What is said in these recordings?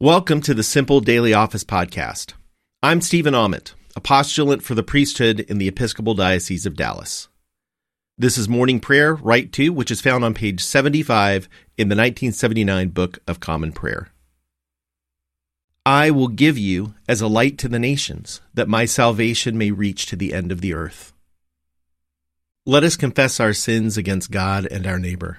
Welcome to the Simple Daily Office Podcast. I'm Stephen Ament, a postulant for the priesthood in the Episcopal Diocese of Dallas. This is morning prayer, Rite 2, which is found on page 75 in the 1979 Book of Common Prayer. I will give you as a light to the nations, that my salvation may reach to the end of the earth. Let us confess our sins against God and our neighbor.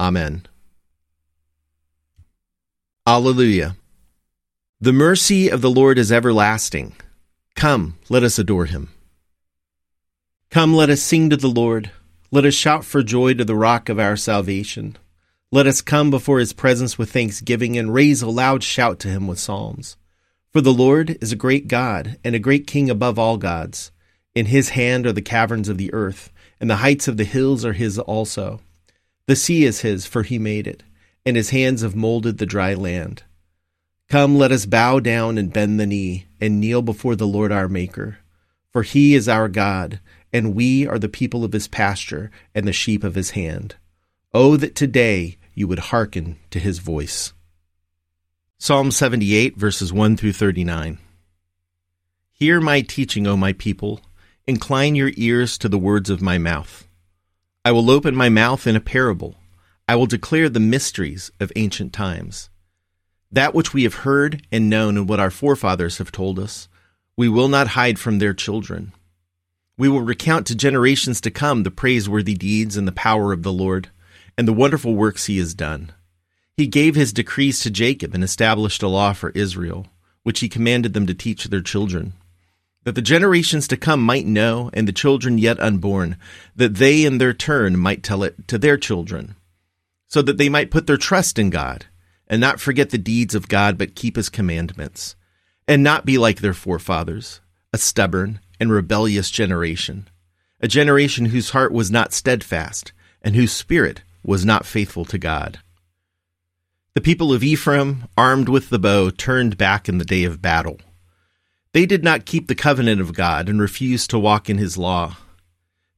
Amen. Alleluia. The mercy of the Lord is everlasting. Come, let us adore him. Come, let us sing to the Lord. Let us shout for joy to the rock of our salvation. Let us come before his presence with thanksgiving and raise a loud shout to him with psalms. For the Lord is a great God and a great King above all gods. In his hand are the caverns of the earth, and the heights of the hills are his also. The sea is his, for he made it, and his hands have molded the dry land. Come, let us bow down and bend the knee, and kneel before the Lord our Maker. For he is our God, and we are the people of his pasture and the sheep of his hand. Oh, that today you would hearken to his voice. Psalm 78, verses 1 through 39. Hear my teaching, O my people. Incline your ears to the words of my mouth. I will open my mouth in a parable. I will declare the mysteries of ancient times. That which we have heard and known and what our forefathers have told us, we will not hide from their children. We will recount to generations to come the praiseworthy deeds and the power of the Lord, and the wonderful works he has done. He gave his decrees to Jacob and established a law for Israel, which he commanded them to teach their children that the generations to come might know, and the children yet unborn, that they in their turn might tell it to their children, so that they might put their trust in God, and not forget the deeds of God, but keep his commandments, and not be like their forefathers, a stubborn and rebellious generation, a generation whose heart was not steadfast, and whose spirit was not faithful to God. The people of Ephraim, armed with the bow, turned back in the day of battle. They did not keep the covenant of God and refused to walk in his law.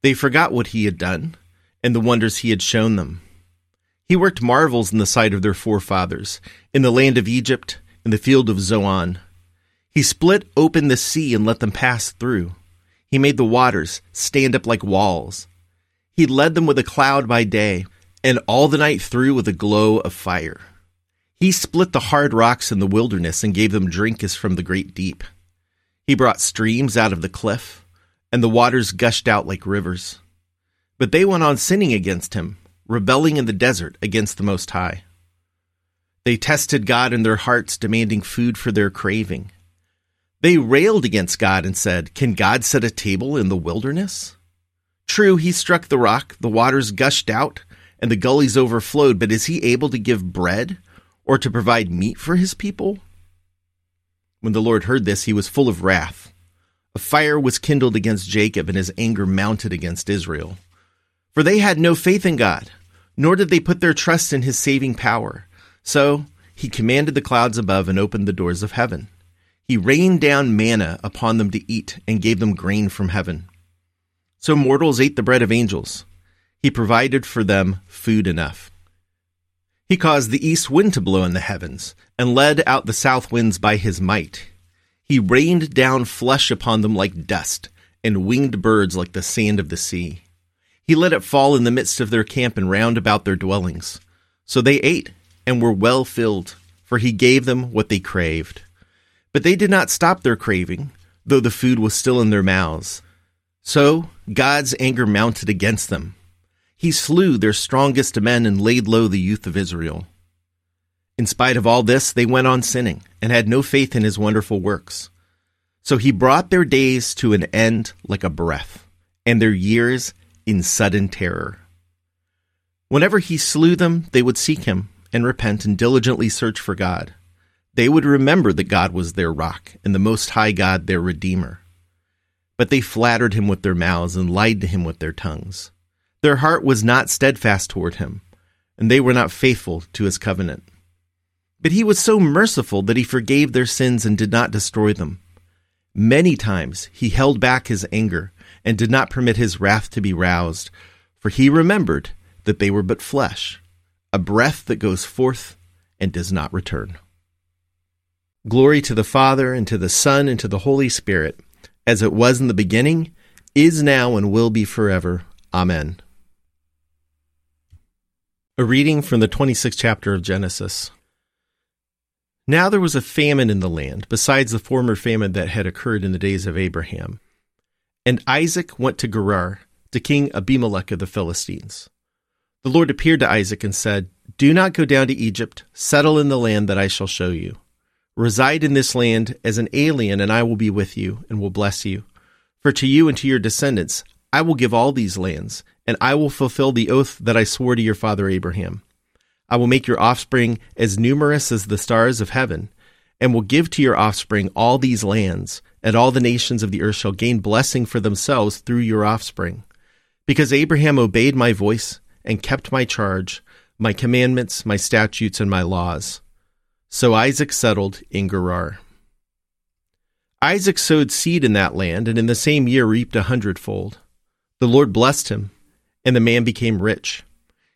They forgot what he had done and the wonders he had shown them. He worked marvels in the sight of their forefathers, in the land of Egypt, in the field of Zoan. He split open the sea and let them pass through. He made the waters stand up like walls. He led them with a cloud by day, and all the night through with a glow of fire. He split the hard rocks in the wilderness and gave them drink as from the great deep. He brought streams out of the cliff, and the waters gushed out like rivers. But they went on sinning against him, rebelling in the desert against the Most High. They tested God in their hearts, demanding food for their craving. They railed against God and said, Can God set a table in the wilderness? True, he struck the rock, the waters gushed out, and the gullies overflowed, but is he able to give bread or to provide meat for his people? When the Lord heard this, he was full of wrath. A fire was kindled against Jacob, and his anger mounted against Israel. For they had no faith in God, nor did they put their trust in his saving power. So he commanded the clouds above and opened the doors of heaven. He rained down manna upon them to eat and gave them grain from heaven. So mortals ate the bread of angels. He provided for them food enough. He caused the east wind to blow in the heavens, and led out the south winds by his might. He rained down flesh upon them like dust, and winged birds like the sand of the sea. He let it fall in the midst of their camp and round about their dwellings. So they ate and were well filled, for he gave them what they craved. But they did not stop their craving, though the food was still in their mouths. So God's anger mounted against them. He slew their strongest men and laid low the youth of Israel. In spite of all this, they went on sinning and had no faith in his wonderful works. So he brought their days to an end like a breath, and their years in sudden terror. Whenever he slew them, they would seek him and repent and diligently search for God. They would remember that God was their rock and the Most High God their Redeemer. But they flattered him with their mouths and lied to him with their tongues. Their heart was not steadfast toward him, and they were not faithful to his covenant. But he was so merciful that he forgave their sins and did not destroy them. Many times he held back his anger and did not permit his wrath to be roused, for he remembered that they were but flesh, a breath that goes forth and does not return. Glory to the Father, and to the Son, and to the Holy Spirit, as it was in the beginning, is now, and will be forever. Amen. A reading from the 26th chapter of Genesis. Now there was a famine in the land, besides the former famine that had occurred in the days of Abraham. And Isaac went to Gerar, to King Abimelech of the Philistines. The Lord appeared to Isaac and said, Do not go down to Egypt, settle in the land that I shall show you. Reside in this land as an alien, and I will be with you, and will bless you. For to you and to your descendants I will give all these lands, and I will fulfill the oath that I swore to your father Abraham. I will make your offspring as numerous as the stars of heaven, and will give to your offspring all these lands, and all the nations of the earth shall gain blessing for themselves through your offspring. Because Abraham obeyed my voice and kept my charge, my commandments, my statutes, and my laws. So Isaac settled in Gerar. Isaac sowed seed in that land, and in the same year reaped a hundredfold. The Lord blessed him, and the man became rich.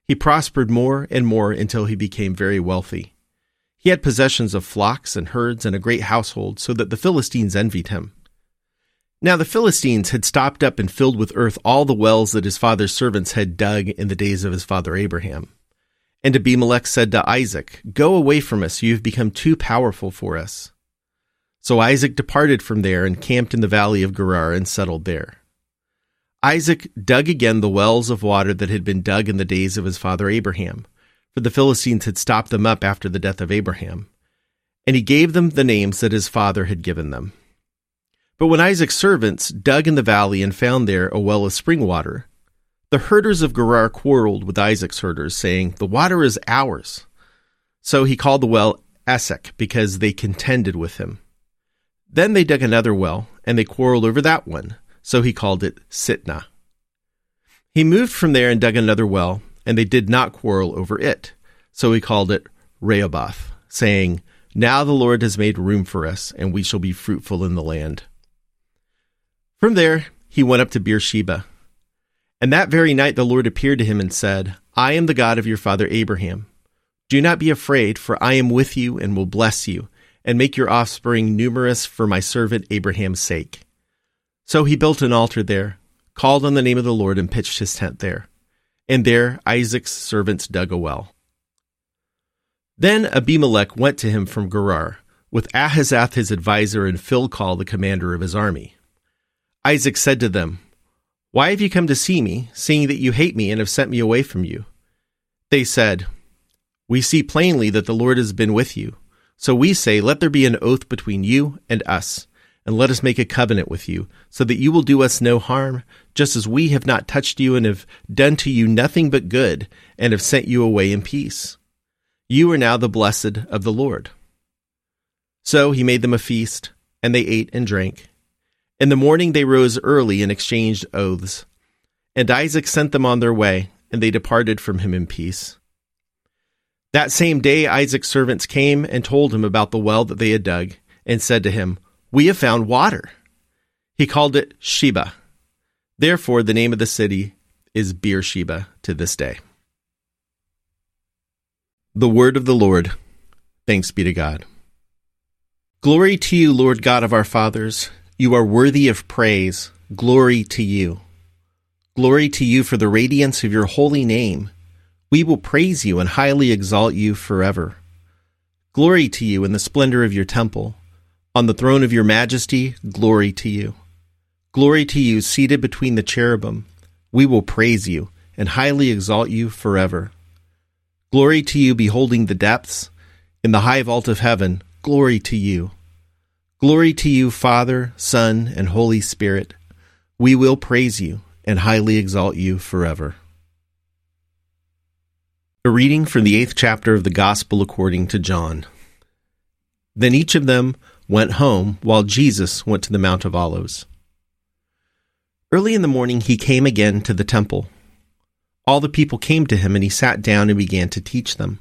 He prospered more and more until he became very wealthy. He had possessions of flocks and herds and a great household, so that the Philistines envied him. Now the Philistines had stopped up and filled with earth all the wells that his father's servants had dug in the days of his father Abraham. And Abimelech said to Isaac, Go away from us, you have become too powerful for us. So Isaac departed from there and camped in the valley of Gerar and settled there. Isaac dug again the wells of water that had been dug in the days of his father Abraham, for the Philistines had stopped them up after the death of Abraham. And he gave them the names that his father had given them. But when Isaac's servants dug in the valley and found there a well of spring water, the herders of Gerar quarreled with Isaac's herders, saying, The water is ours. So he called the well Esek, because they contended with him. Then they dug another well, and they quarreled over that one so he called it Sitnah. He moved from there and dug another well, and they did not quarrel over it, so he called it Rehoboth, saying, Now the Lord has made room for us, and we shall be fruitful in the land. From there he went up to Beersheba. And that very night the Lord appeared to him and said, I am the God of your father Abraham. Do not be afraid, for I am with you and will bless you, and make your offspring numerous for my servant Abraham's sake. So he built an altar there, called on the name of the Lord, and pitched his tent there. And there Isaac's servants dug a well. Then Abimelech went to him from Gerar, with Ahuzzath his adviser and Phicol the commander of his army. Isaac said to them, Why have you come to see me, seeing that you hate me and have sent me away from you? They said, We see plainly that the Lord has been with you. So we say, Let there be an oath between you and us and let us make a covenant with you, so that you will do us no harm, just as we have not touched you and have done to you nothing but good, and have sent you away in peace. You are now the blessed of the Lord. So he made them a feast, and they ate and drank. In the morning they rose early and exchanged oaths. And Isaac sent them on their way, and they departed from him in peace. That same day Isaac's servants came and told him about the well that they had dug, and said to him, we have found water. He called it Shibah. Therefore, the name of the city is Beersheba to this day. The word of the Lord. Thanks be to God. Glory to you, Lord God of our fathers. You are worthy of praise. Glory to you. Glory to you for the radiance of your holy name. We will praise you and highly exalt you forever. Glory to you in the splendor of your temple. On the throne of your majesty, glory to you. Glory to you seated between the cherubim. We will praise you and highly exalt you forever. Glory to you beholding the depths. In the high vault of heaven, glory to you. Glory to you, Father, Son, and Holy Spirit. We will praise you and highly exalt you forever. A reading from the eighth chapter of the Gospel according to John. Then each of them went home, while Jesus went to the Mount of Olives. Early in the morning he came again to the temple. All the people came to him, and he sat down and began to teach them.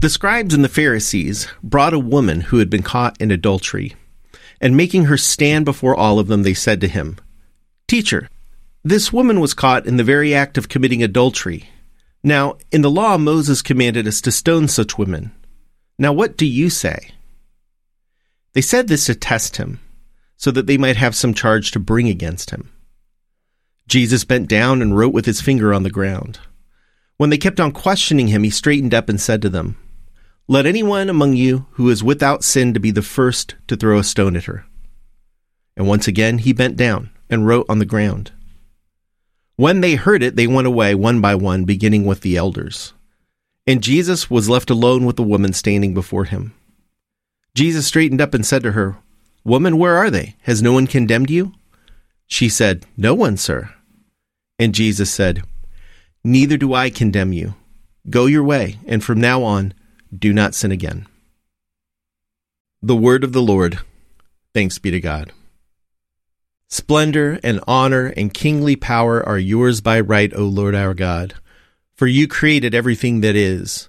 The scribes and the Pharisees brought a woman who had been caught in adultery, and making her stand before all of them, they said to him, Teacher, this woman was caught in the very act of committing adultery. Now, in the law, Moses commanded us to stone such women. Now, what do you say? They said this to test him, so that they might have some charge to bring against him. Jesus bent down and wrote with his finger on the ground. When they kept on questioning him, he straightened up and said to them, Let anyone among you who is without sin to be the first to throw a stone at her. And once again he bent down and wrote on the ground. When they heard it, they went away one by one, beginning with the elders. And Jesus was left alone with the woman standing before him. Jesus straightened up and said to her, Woman, where are they? Has no one condemned you? She said, No one, sir. And Jesus said, Neither do I condemn you. Go your way, and from now on, do not sin again. The word of the Lord. Thanks be to God. Splendor and honor and kingly power are yours by right, O Lord our God. For you created everything that is,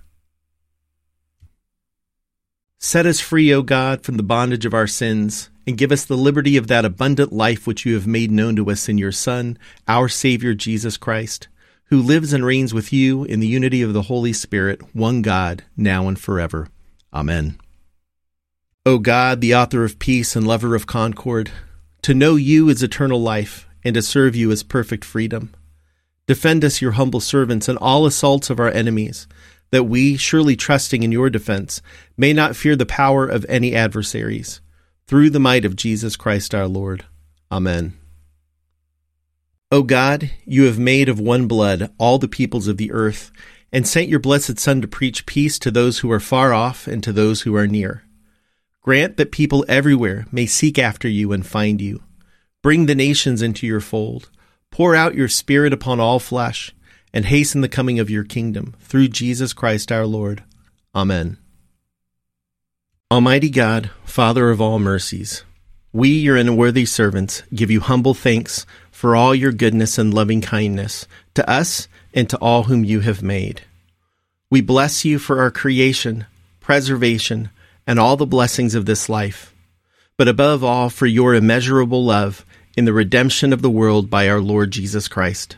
Set us free, O God, from the bondage of our sins, and give us the liberty of that abundant life which you have made known to us in your Son, our Savior Jesus Christ, who lives and reigns with you in the unity of the Holy Spirit, one God, now and forever. Amen. O God, the author of peace and lover of concord, to know you is eternal life, and to serve you is perfect freedom. Defend us, your humble servants, in all assaults of our enemies, that we, surely trusting in your defense, may not fear the power of any adversaries. Through the might of Jesus Christ our Lord. Amen. O God, you have made of one blood all the peoples of the earth, and sent your blessed Son to preach peace to those who are far off and to those who are near. Grant that people everywhere may seek after you and find you. Bring the nations into your fold. Pour out your Spirit upon all flesh, and hasten the coming of your kingdom, through Jesus Christ our Lord. Amen. Almighty God, Father of all mercies, we, your unworthy servants, give you humble thanks for all your goodness and loving kindness to us and to all whom you have made. We bless you for our creation, preservation, and all the blessings of this life, but above all for your immeasurable love in the redemption of the world by our Lord Jesus Christ,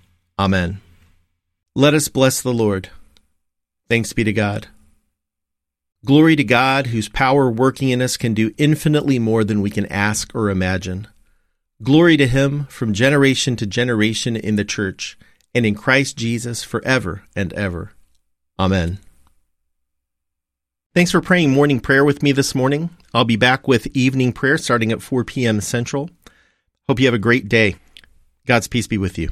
Amen. Let us bless the Lord. Thanks be to God. Glory to God, whose power working in us can do infinitely more than we can ask or imagine. Glory to him from generation to generation in the church and in Christ Jesus forever and ever. Amen. Thanks for praying morning prayer with me this morning. I'll be back with evening prayer starting at 4 p.m. Central. Hope you have a great day. God's peace be with you.